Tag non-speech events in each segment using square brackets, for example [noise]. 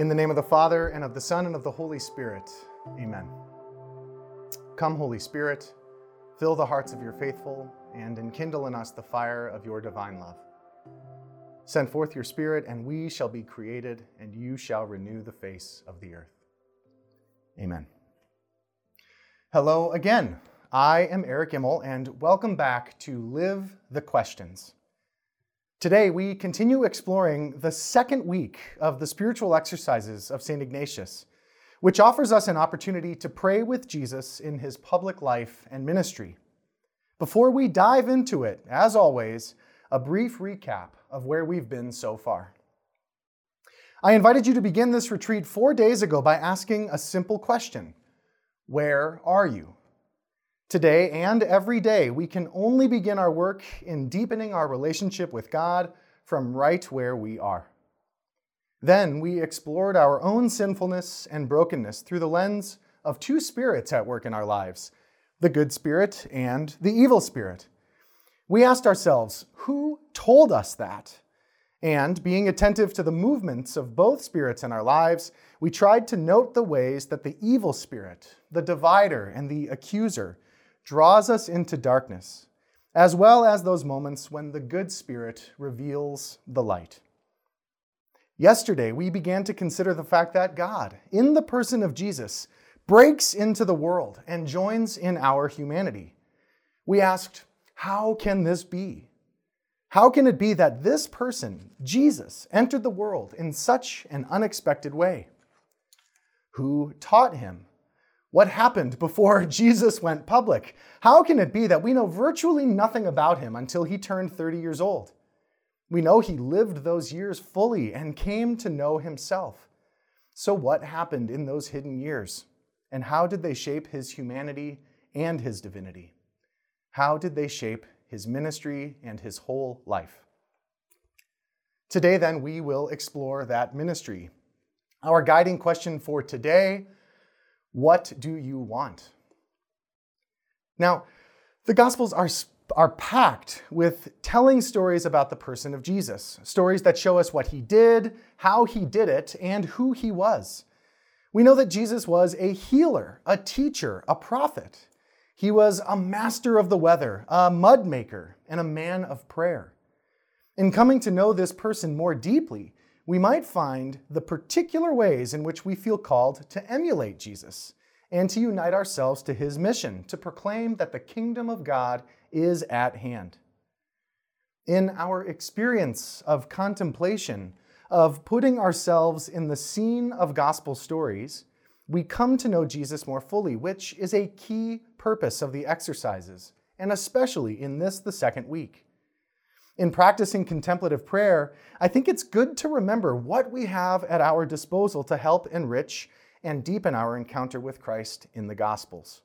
In the name of the Father, and of the Son, and of the Holy Spirit. Amen. Come, Holy Spirit, fill the hearts of your faithful, and enkindle in us the fire of your divine love. Send forth your Spirit, and we shall be created, and you shall renew the face of the earth. Amen. Hello again. I am Eric Immel, and welcome back to Live the Questions. Today, we continue exploring the second week of the spiritual exercises of St. Ignatius, which offers us an opportunity to pray with Jesus in his public life and ministry. Before we dive into it, as always, a brief recap of where we've been so far. I invited you to begin this retreat four days ago by asking a simple question Where are you? Today and every day, we can only begin our work in deepening our relationship with God from right where we are. Then we explored our own sinfulness and brokenness through the lens of two spirits at work in our lives the good spirit and the evil spirit. We asked ourselves, who told us that? And being attentive to the movements of both spirits in our lives, we tried to note the ways that the evil spirit, the divider, and the accuser draws us into darkness, as well as those moments when the good spirit reveals the light. Yesterday, we began to consider the fact that God, in the person of Jesus, breaks into the world and joins in our humanity. We asked, How can this be? How can it be that this person, Jesus, entered the world in such an unexpected way? Who taught him? What happened before [laughs] Jesus went public? How can it be that we know virtually nothing about him until he turned 30 years old? We know he lived those years fully and came to know himself. So, what happened in those hidden years? And how did they shape his humanity and his divinity? How did they shape his ministry and his whole life? Today, then, we will explore that ministry. Our guiding question for today what do you want? Now, the Gospels are, are packed with telling stories about the person of Jesus, stories that show us what he did, how he did it, and who he was. We know that Jesus was a healer, a teacher, a prophet. He was a master of the weather, a mud maker, and a man of prayer. In coming to know this person more deeply, we might find the particular ways in which we feel called to emulate Jesus and to unite ourselves to his mission to proclaim that the kingdom of God is at hand. In our experience of contemplation, of putting ourselves in the scene of gospel stories, we come to know Jesus more fully, which is a key purpose of the exercises, and especially in this, the second week. In practicing contemplative prayer, I think it's good to remember what we have at our disposal to help enrich and deepen our encounter with Christ in the Gospels.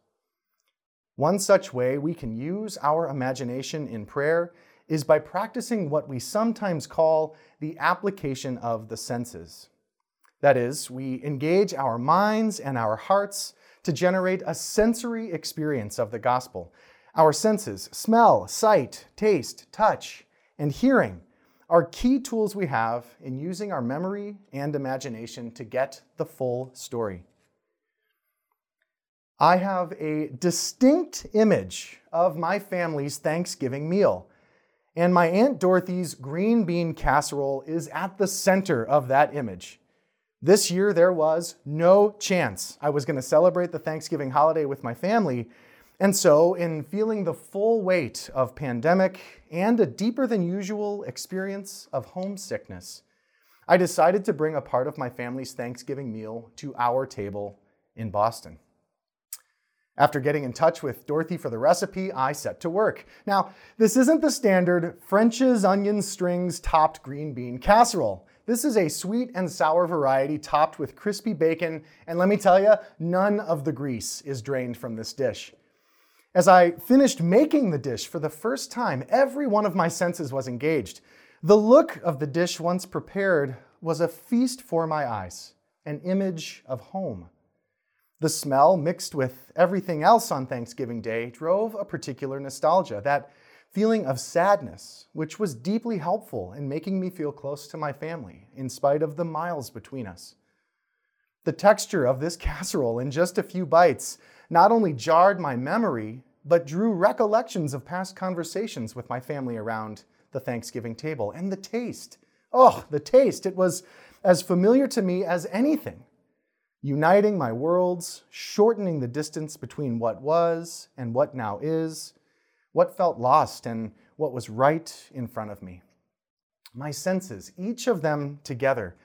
One such way we can use our imagination in prayer is by practicing what we sometimes call the application of the senses. That is, we engage our minds and our hearts to generate a sensory experience of the gospel. Our senses, smell, sight, taste, touch, and hearing are key tools we have in using our memory and imagination to get the full story. I have a distinct image of my family's Thanksgiving meal, and my Aunt Dorothy's green bean casserole is at the center of that image. This year, there was no chance I was going to celebrate the Thanksgiving holiday with my family and so, in feeling the full weight of pandemic and a deeper than usual experience of homesickness, I decided to bring a part of my family's Thanksgiving meal to our table in Boston. After getting in touch with Dorothy for the recipe, I set to work. Now, this isn't the standard French's onion strings topped green bean casserole. This is a sweet and sour variety topped with crispy bacon, and let me tell you, none of the grease is drained from this dish. As I finished making the dish for the first time, every one of my senses was engaged. The look of the dish once prepared was a feast for my eyes, an image of home. The smell, mixed with everything else on Thanksgiving Day, drove a particular nostalgia, that feeling of sadness, which was deeply helpful in making me feel close to my family, in spite of the miles between us. The texture of this casserole in just a few bites not only jarred my memory, but drew recollections of past conversations with my family around the Thanksgiving table. And the taste, oh, the taste, it was as familiar to me as anything, uniting my worlds, shortening the distance between what was and what now is, what felt lost and what was right in front of me. My senses, each of them together,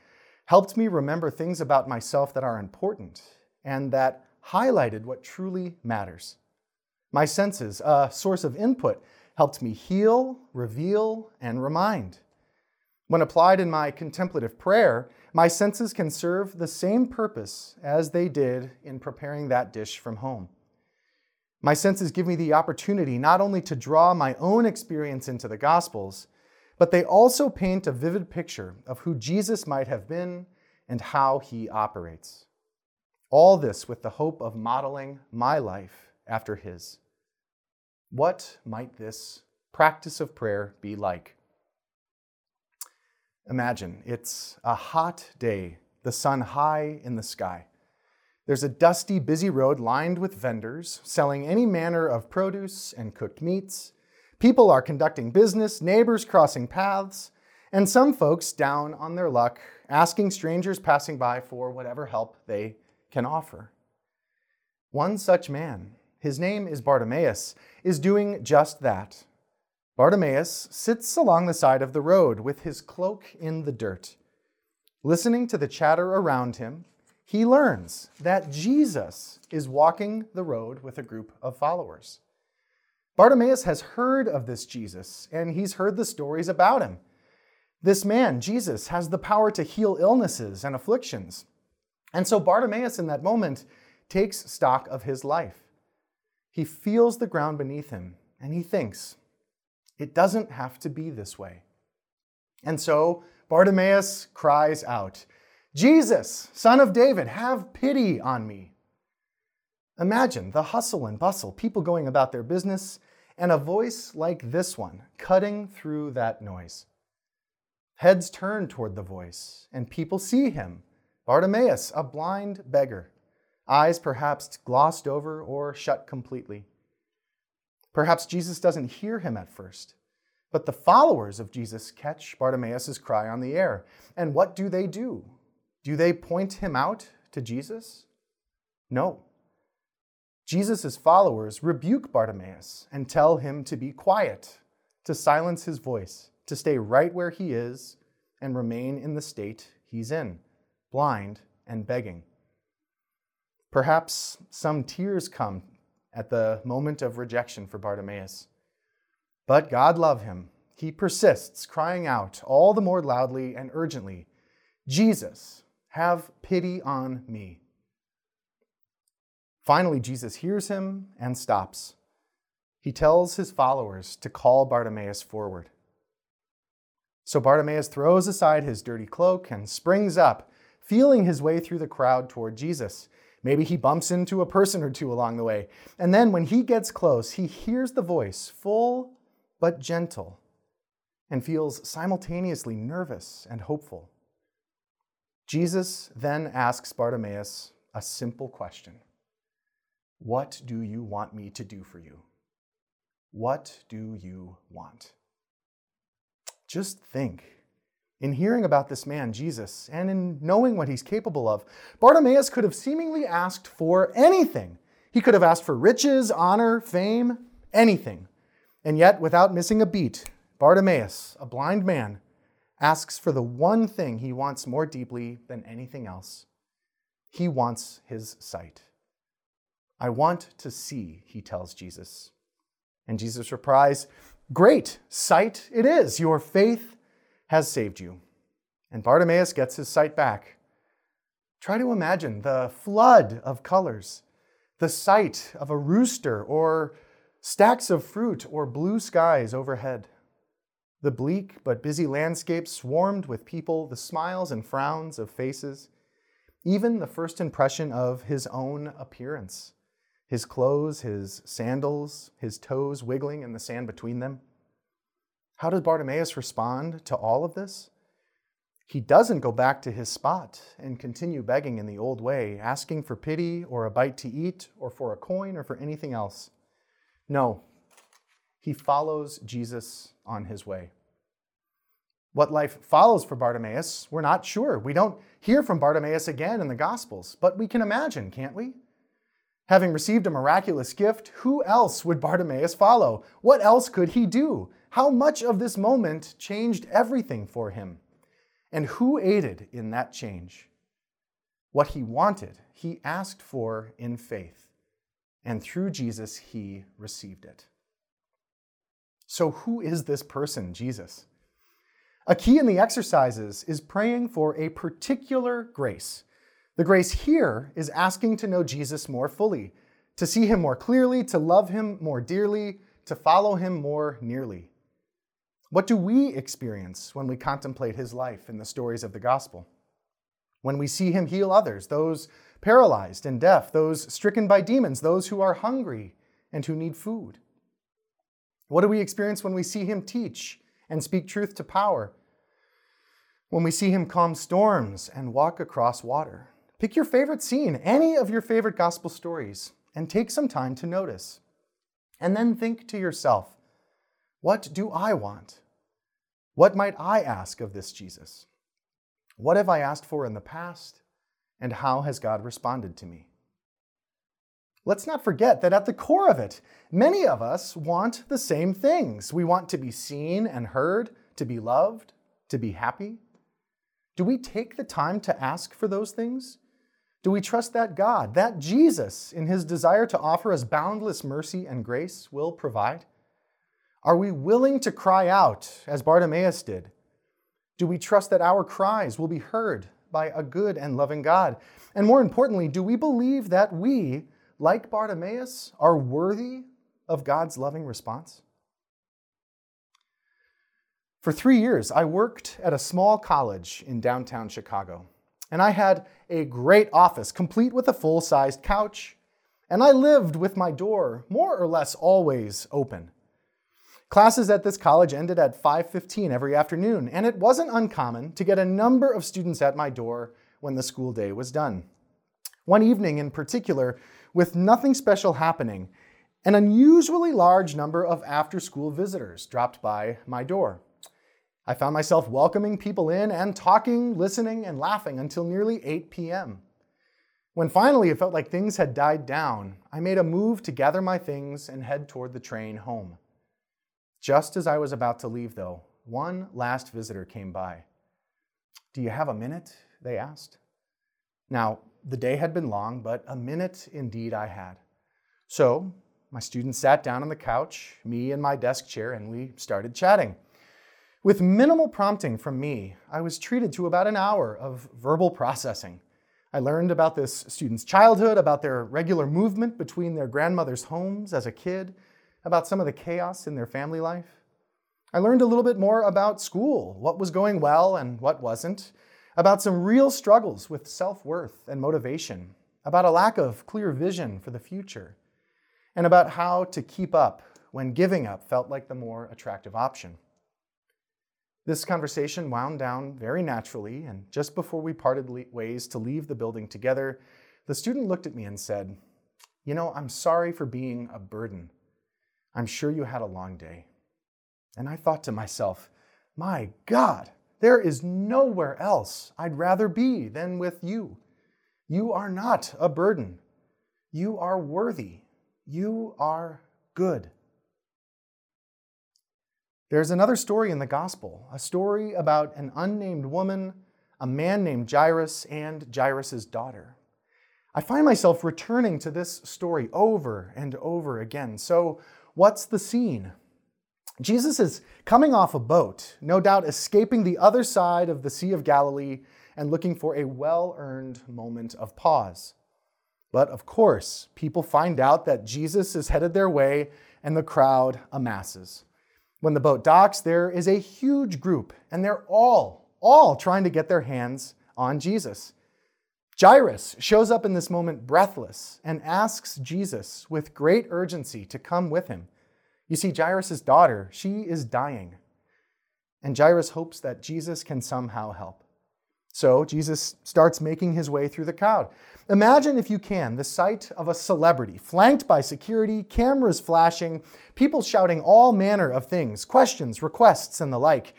helped me remember things about myself that are important and that highlighted what truly matters. My senses, a source of input, helped me heal, reveal, and remind. When applied in my contemplative prayer, my senses can serve the same purpose as they did in preparing that dish from home. My senses give me the opportunity not only to draw my own experience into the Gospels, but they also paint a vivid picture of who Jesus might have been and how he operates. All this with the hope of modeling my life after his. What might this practice of prayer be like? Imagine it's a hot day, the sun high in the sky. There's a dusty, busy road lined with vendors selling any manner of produce and cooked meats. People are conducting business, neighbors crossing paths, and some folks down on their luck asking strangers passing by for whatever help they can offer. One such man, his name is Bartimaeus, is doing just that. Bartimaeus sits along the side of the road with his cloak in the dirt. Listening to the chatter around him, he learns that Jesus is walking the road with a group of followers. Bartimaeus has heard of this Jesus, and he's heard the stories about him. This man, Jesus, has the power to heal illnesses and afflictions. And so Bartimaeus, in that moment, takes stock of his life. He feels the ground beneath him, and he thinks, it doesn't have to be this way. And so Bartimaeus cries out, Jesus, son of David, have pity on me. Imagine the hustle and bustle, people going about their business, and a voice like this one cutting through that noise. Heads turn toward the voice, and people see him Bartimaeus, a blind beggar, eyes perhaps glossed over or shut completely. Perhaps Jesus doesn't hear him at first. But the followers of Jesus catch Bartimaeus' cry on the air. And what do they do? Do they point him out to Jesus? No. Jesus' followers rebuke Bartimaeus and tell him to be quiet, to silence his voice, to stay right where he is and remain in the state he's in, blind and begging. Perhaps some tears come at the moment of rejection for Bartimaeus. But God love him. He persists, crying out all the more loudly and urgently, Jesus, have pity on me. Finally, Jesus hears him and stops. He tells his followers to call Bartimaeus forward. So Bartimaeus throws aside his dirty cloak and springs up, feeling his way through the crowd toward Jesus. Maybe he bumps into a person or two along the way. And then when he gets close, he hears the voice, full but gentle, and feels simultaneously nervous and hopeful. Jesus then asks Bartimaeus a simple question What do you want me to do for you? What do you want? Just think in hearing about this man, Jesus, and in knowing what he's capable of, Bartimaeus could have seemingly asked for anything. He could have asked for riches, honor, fame, anything. And yet, without missing a beat, Bartimaeus, a blind man, asks for the one thing he wants more deeply than anything else. He wants his sight. I want to see, he tells Jesus. And Jesus replies, Great, sight it is. Your faith has saved you. And Bartimaeus gets his sight back. Try to imagine the flood of colors, the sight of a rooster or stacks of fruit or blue skies overhead. The bleak but busy landscape swarmed with people, the smiles and frowns of faces, even the first impression of his own appearance his clothes, his sandals, his toes wiggling in the sand between them. How does Bartimaeus respond to all of this? He doesn't go back to his spot and continue begging in the old way, asking for pity or a bite to eat or for a coin or for anything else. No, he follows Jesus on his way. What life follows for Bartimaeus, we're not sure. We don't hear from Bartimaeus again in the Gospels, but we can imagine, can't we? Having received a miraculous gift, who else would Bartimaeus follow? What else could he do? How much of this moment changed everything for him? And who aided in that change? What he wanted, he asked for in faith, and through Jesus, he received it. So, who is this person, Jesus? A key in the exercises is praying for a particular grace. The grace here is asking to know Jesus more fully, to see him more clearly, to love him more dearly, to follow him more nearly. What do we experience when we contemplate his life in the stories of the gospel? When we see him heal others, those paralyzed and deaf, those stricken by demons, those who are hungry and who need food? What do we experience when we see him teach and speak truth to power when we see him calm storms and walk across water. Pick your favorite scene, any of your favorite gospel stories, and take some time to notice. And then think to yourself, what do I want? What might I ask of this Jesus? What have I asked for in the past? And how has God responded to me? Let's not forget that at the core of it, many of us want the same things. We want to be seen and heard, to be loved, to be happy. Do we take the time to ask for those things? Do we trust that God, that Jesus, in his desire to offer us boundless mercy and grace, will provide? Are we willing to cry out as Bartimaeus did? Do we trust that our cries will be heard by a good and loving God? And more importantly, do we believe that we, like Bartimaeus, are worthy of God's loving response? For three years, I worked at a small college in downtown Chicago, and I had a great office complete with a full sized couch, and I lived with my door more or less always open. Classes at this college ended at 5:15 every afternoon, and it wasn't uncommon to get a number of students at my door when the school day was done. One evening in particular, with nothing special happening, an unusually large number of after-school visitors dropped by my door. I found myself welcoming people in and talking, listening, and laughing until nearly 8 p.m. When finally it felt like things had died down, I made a move to gather my things and head toward the train home. Just as I was about to leave, though, one last visitor came by. Do you have a minute? They asked. Now, the day had been long, but a minute indeed I had. So, my students sat down on the couch, me in my desk chair, and we started chatting. With minimal prompting from me, I was treated to about an hour of verbal processing. I learned about this student's childhood, about their regular movement between their grandmother's homes as a kid, about some of the chaos in their family life. I learned a little bit more about school, what was going well and what wasn't, about some real struggles with self worth and motivation, about a lack of clear vision for the future, and about how to keep up when giving up felt like the more attractive option. This conversation wound down very naturally, and just before we parted ways to leave the building together, the student looked at me and said, You know, I'm sorry for being a burden. I'm sure you had a long day. And I thought to myself, My God, there is nowhere else I'd rather be than with you. You are not a burden. You are worthy. You are good. There's another story in the gospel, a story about an unnamed woman, a man named Jairus, and Jairus' daughter. I find myself returning to this story over and over again. So, what's the scene? Jesus is coming off a boat, no doubt escaping the other side of the Sea of Galilee and looking for a well earned moment of pause. But of course, people find out that Jesus is headed their way and the crowd amasses. When the boat docks, there is a huge group, and they're all, all trying to get their hands on Jesus. Jairus shows up in this moment breathless and asks Jesus with great urgency to come with him. You see, Jairus' daughter, she is dying. And Jairus hopes that Jesus can somehow help. So Jesus starts making his way through the crowd. Imagine, if you can, the sight of a celebrity flanked by security, cameras flashing, people shouting all manner of things, questions, requests, and the like.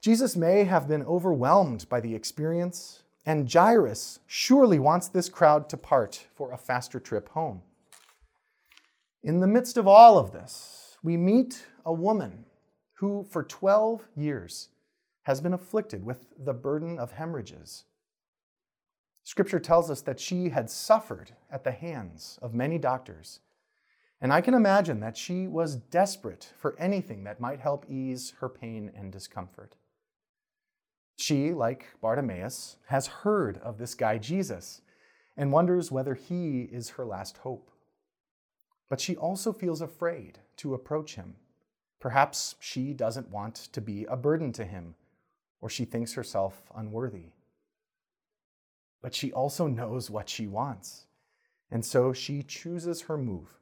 Jesus may have been overwhelmed by the experience, and Jairus surely wants this crowd to part for a faster trip home. In the midst of all of this, we meet a woman who, for 12 years, has been afflicted with the burden of hemorrhages. Scripture tells us that she had suffered at the hands of many doctors, and I can imagine that she was desperate for anything that might help ease her pain and discomfort. She, like Bartimaeus, has heard of this guy Jesus and wonders whether he is her last hope. But she also feels afraid to approach him. Perhaps she doesn't want to be a burden to him or she thinks herself unworthy. But she also knows what she wants. And so she chooses her move.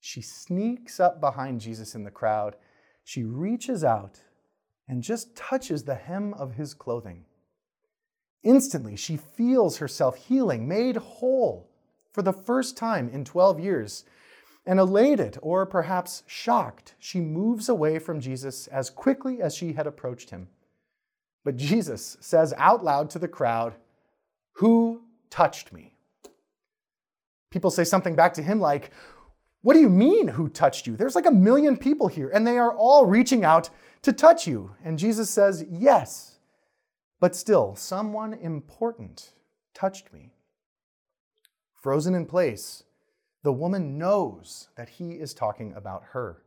She sneaks up behind Jesus in the crowd. She reaches out and just touches the hem of his clothing. Instantly, she feels herself healing, made whole for the first time in 12 years. And elated, or perhaps shocked, she moves away from Jesus as quickly as she had approached him. But Jesus says out loud to the crowd, Who touched me? People say something back to him like, What do you mean, who touched you? There's like a million people here, and they are all reaching out to touch you. And Jesus says, Yes, but still, someone important touched me. Frozen in place, the woman knows that he is talking about her.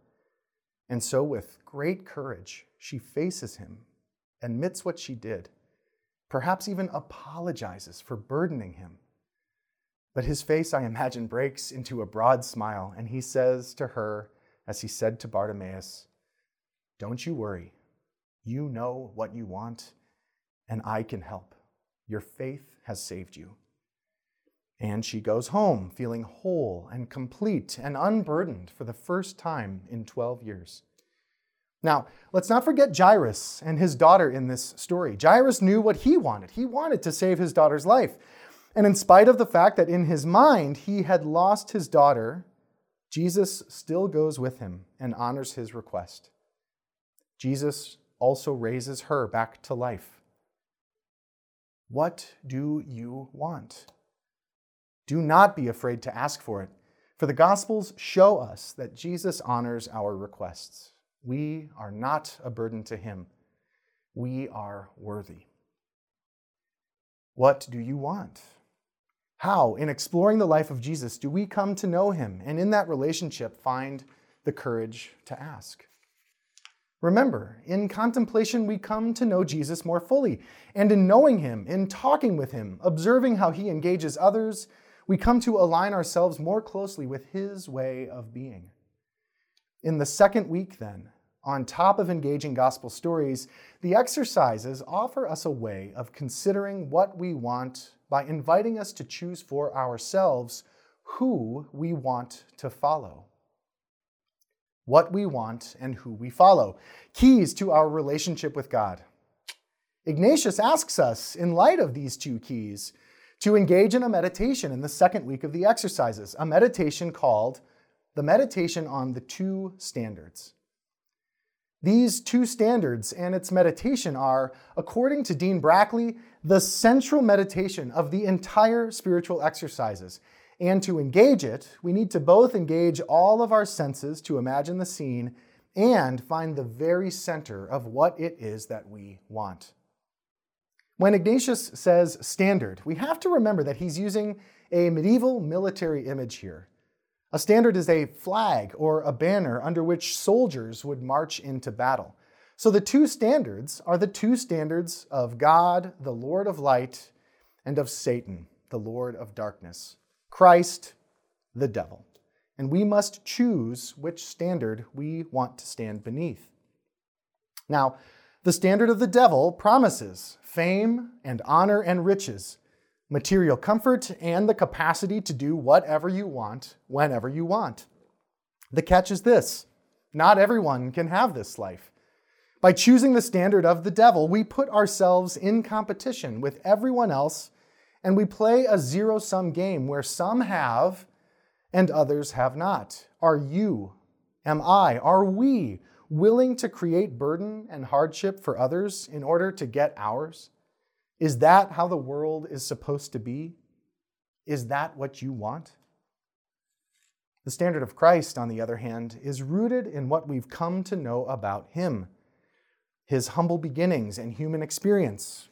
And so, with great courage, she faces him admits what she did, perhaps even apologizes for burdening him. But his face, I imagine, breaks into a broad smile, and he says to her, as he said to Bartimaeus, Don't you worry. You know what you want, and I can help. Your faith has saved you. And she goes home feeling whole and complete and unburdened for the first time in 12 years. Now, let's not forget Jairus and his daughter in this story. Jairus knew what he wanted. He wanted to save his daughter's life. And in spite of the fact that in his mind he had lost his daughter, Jesus still goes with him and honors his request. Jesus also raises her back to life. What do you want? Do not be afraid to ask for it, for the Gospels show us that Jesus honors our requests. We are not a burden to Him. We are worthy. What do you want? How, in exploring the life of Jesus, do we come to know Him and in that relationship find the courage to ask? Remember, in contemplation, we come to know Jesus more fully. And in knowing Him, in talking with Him, observing how He engages others, we come to align ourselves more closely with His way of being. In the second week, then, on top of engaging gospel stories, the exercises offer us a way of considering what we want by inviting us to choose for ourselves who we want to follow. What we want and who we follow. Keys to our relationship with God. Ignatius asks us, in light of these two keys, to engage in a meditation in the second week of the exercises, a meditation called the Meditation on the Two Standards. These two standards and its meditation are, according to Dean Brackley, the central meditation of the entire spiritual exercises. And to engage it, we need to both engage all of our senses to imagine the scene and find the very center of what it is that we want. When Ignatius says standard, we have to remember that he's using a medieval military image here. A standard is a flag or a banner under which soldiers would march into battle. So the two standards are the two standards of God, the Lord of light, and of Satan, the Lord of darkness. Christ, the devil. And we must choose which standard we want to stand beneath. Now, the standard of the devil promises fame and honor and riches material comfort, and the capacity to do whatever you want whenever you want. The catch is this not everyone can have this life. By choosing the standard of the devil, we put ourselves in competition with everyone else and we play a zero sum game where some have and others have not. Are you, am I, are we willing to create burden and hardship for others in order to get ours? Is that how the world is supposed to be? Is that what you want? The standard of Christ, on the other hand, is rooted in what we've come to know about him his humble beginnings and human experience,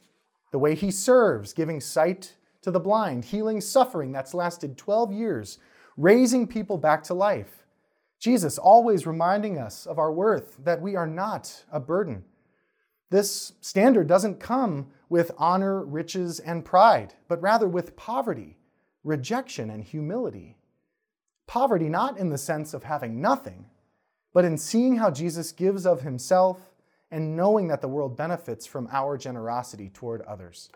the way he serves, giving sight to the blind, healing suffering that's lasted 12 years, raising people back to life. Jesus always reminding us of our worth, that we are not a burden. This standard doesn't come with honor, riches, and pride, but rather with poverty, rejection, and humility. Poverty not in the sense of having nothing, but in seeing how Jesus gives of himself and knowing that the world benefits from our generosity toward others.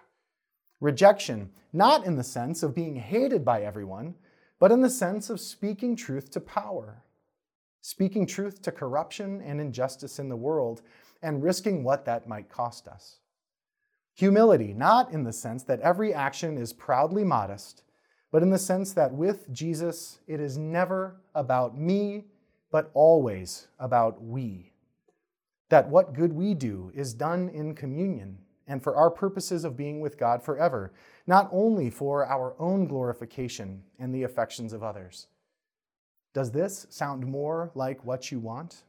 Rejection, not in the sense of being hated by everyone, but in the sense of speaking truth to power, speaking truth to corruption and injustice in the world, and risking what that might cost us. Humility, not in the sense that every action is proudly modest, but in the sense that with Jesus, it is never about me, but always about we. That what good we do is done in communion and for our purposes of being with God forever, not only for our own glorification and the affections of others. Does this sound more like what you want?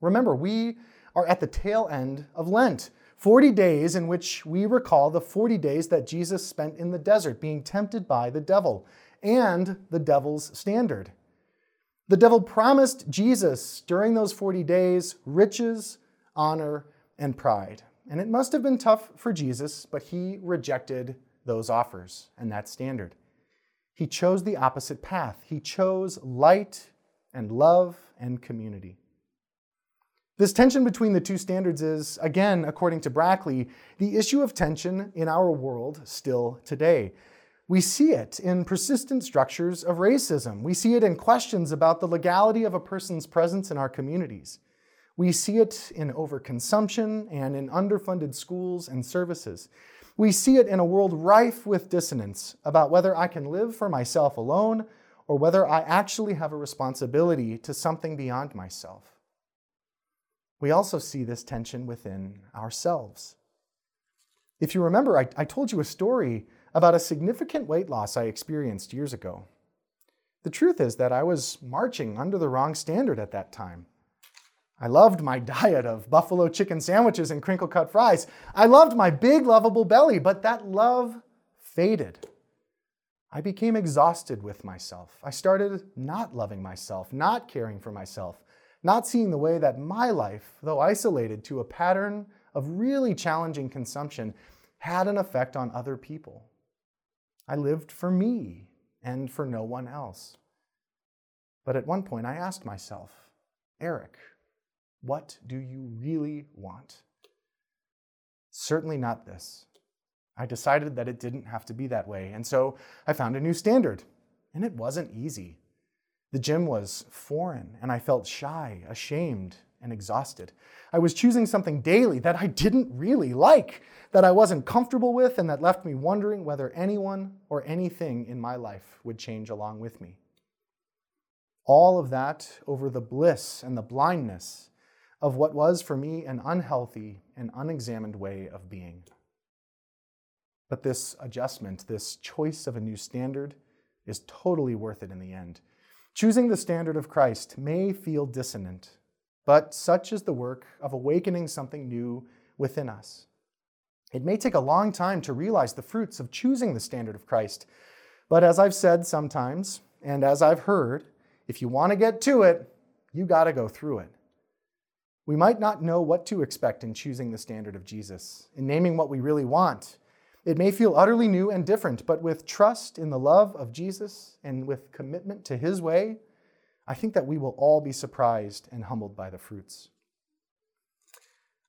Remember, we are at the tail end of Lent, 40 days in which we recall the 40 days that Jesus spent in the desert being tempted by the devil and the devil's standard. The devil promised Jesus during those 40 days riches, honor, and pride. And it must have been tough for Jesus, but he rejected those offers and that standard. He chose the opposite path. He chose light and love and community. This tension between the two standards is, again, according to Brackley, the issue of tension in our world still today. We see it in persistent structures of racism. We see it in questions about the legality of a person's presence in our communities. We see it in overconsumption and in underfunded schools and services. We see it in a world rife with dissonance about whether I can live for myself alone or whether I actually have a responsibility to something beyond myself. We also see this tension within ourselves. If you remember, I, I told you a story about a significant weight loss I experienced years ago. The truth is that I was marching under the wrong standard at that time. I loved my [laughs] diet of buffalo chicken sandwiches and crinkle cut fries. I loved my big, lovable belly, but that love faded. I became exhausted with myself. I started not loving myself, not caring for myself, not seeing the way that my life, though isolated to a pattern of really challenging consumption, had an effect on other people. I lived for me and for no one else. But at one point, I asked myself, Eric, what do you really want? Certainly not this. I decided that it didn't have to be that way, and so I found a new standard. And it wasn't easy. The gym was foreign, and I felt shy, ashamed, and exhausted. I was choosing something daily that I didn't really like, that I wasn't comfortable with, and that left me wondering whether anyone or anything in my life would change along with me. All of that over the bliss and the blindness of what was for me an unhealthy and unexamined way of being. But this adjustment, this choice of a new standard, is totally worth it in the end. Choosing the standard of Christ may feel dissonant, but such is the work of awakening something new within us. It may take a long time to realize the fruits of choosing the standard of Christ, but as I've said sometimes, and as I've heard, if you want to get to it, you got to go through it. We might not know what to expect in choosing the standard of Jesus, in naming what we really want. It may feel utterly new and different, but with trust in the love of Jesus and with commitment to his way, I think that we will all be surprised and humbled by the fruits.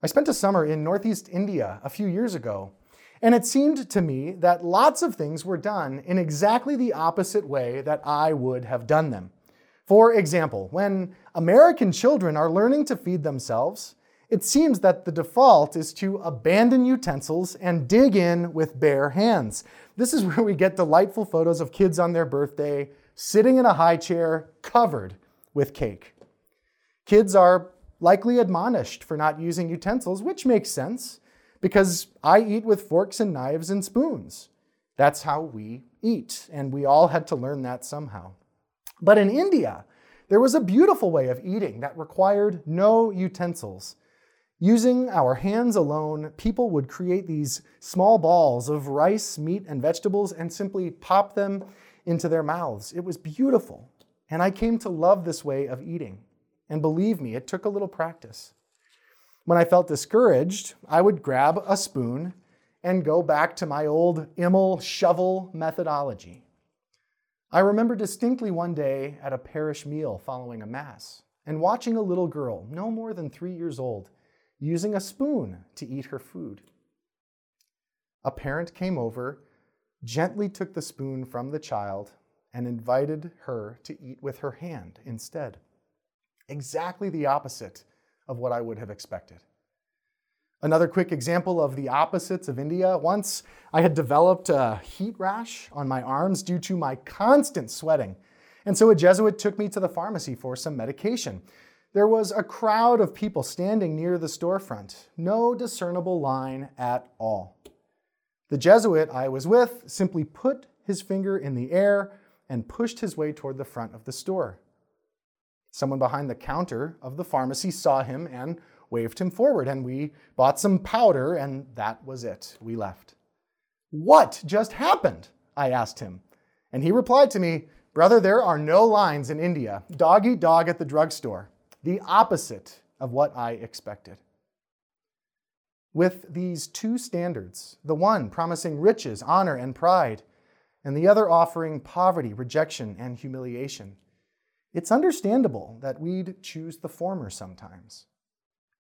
I spent a summer in Northeast India a few years ago, and it seemed to me that lots of things were done in exactly the opposite way that I would have done them. For example, when American children are learning to feed themselves, it seems that the default is to abandon utensils and dig in with bare hands. This is [laughs] where we get delightful photos of kids on their birthday sitting in a high chair covered with cake. Kids are likely admonished for not using utensils, which makes sense because I eat with forks and knives and spoons. That's how we eat, and we all had to learn that somehow. But in India, there was a beautiful way of eating that required no utensils. Using our hands alone, people would create these small balls of rice, meat, and vegetables and simply pop them into their mouths. It was beautiful. And I came to love this way of eating. And believe me, it took a little practice. When I felt discouraged, I would grab a spoon and go back to my old Immel shovel methodology. I remember distinctly one day at a parish meal following a Mass and watching a little girl, no more than three years old, using a spoon to eat her food. A parent came over, gently took the spoon from the child, and invited her to eat with her hand instead. Exactly the opposite of what I would have expected. Another quick example of the opposites of India. Once I had developed a heat rash on my arms due to my constant sweating. And so a Jesuit took me to the pharmacy for some medication. There was a crowd of people standing near the storefront, no discernible line at all. The Jesuit I was with simply put his finger in the air and pushed his way toward the front of the store. Someone behind the counter of the pharmacy saw him and waved him forward, and we bought some powder, and that was it. We left. What just happened? I asked him. And he replied to me, Brother, there are no lines in India. Dog eat dog at the drugstore the opposite of what I expected. With these two standards, the one promising riches, honor, and pride, and the other offering poverty, rejection, and humiliation, it's understandable that we'd choose the former sometimes.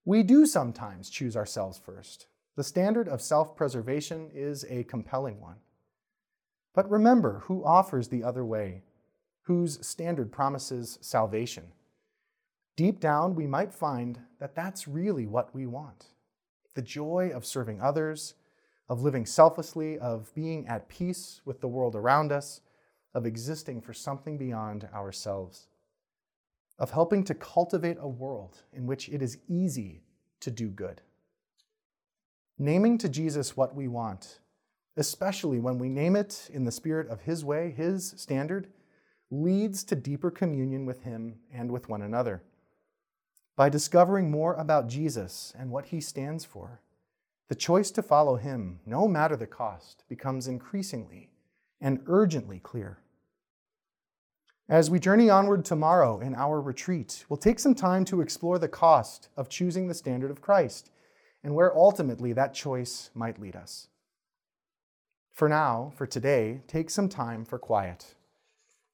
We do sometimes choose ourselves first. The standard of self preservation is a compelling one. But remember who offers the other way, whose standard promises salvation Deep down, we might find that that's really what we want the joy of serving others, of living selflessly, of being at peace with the world around us, of existing for something beyond ourselves, of helping to cultivate a world in which it is easy to do good. Naming to Jesus what we want, especially when we name it in the spirit of His way, His standard, leads to deeper communion with Him and with one another by discovering more about Jesus and what he stands for. The choice to follow him, no matter the cost, becomes increasingly and urgently clear. As we journey onward tomorrow in our retreat, we'll take some time to explore the cost of choosing the standard of Christ and where ultimately that choice might lead us. For now, for today, take some time for quiet.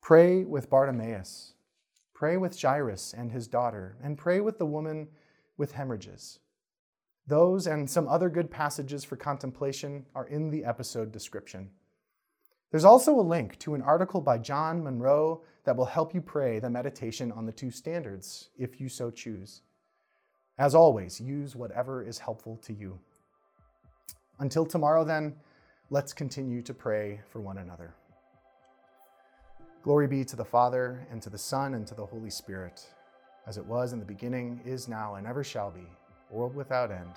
Pray with Bartimaeus Pray with Jairus and his daughter, and pray with the woman with hemorrhages. Those and some other good passages for contemplation are in the episode description. There's also a link to an article by John Munro that will help you pray the meditation on the two standards, if you so choose. As always, use whatever is helpful to you. Until tomorrow, then, let's continue to pray for one another. Glory be to the Father, and to the Son, and to the Holy Spirit, as it was in the beginning, is now, and ever shall be, world without end.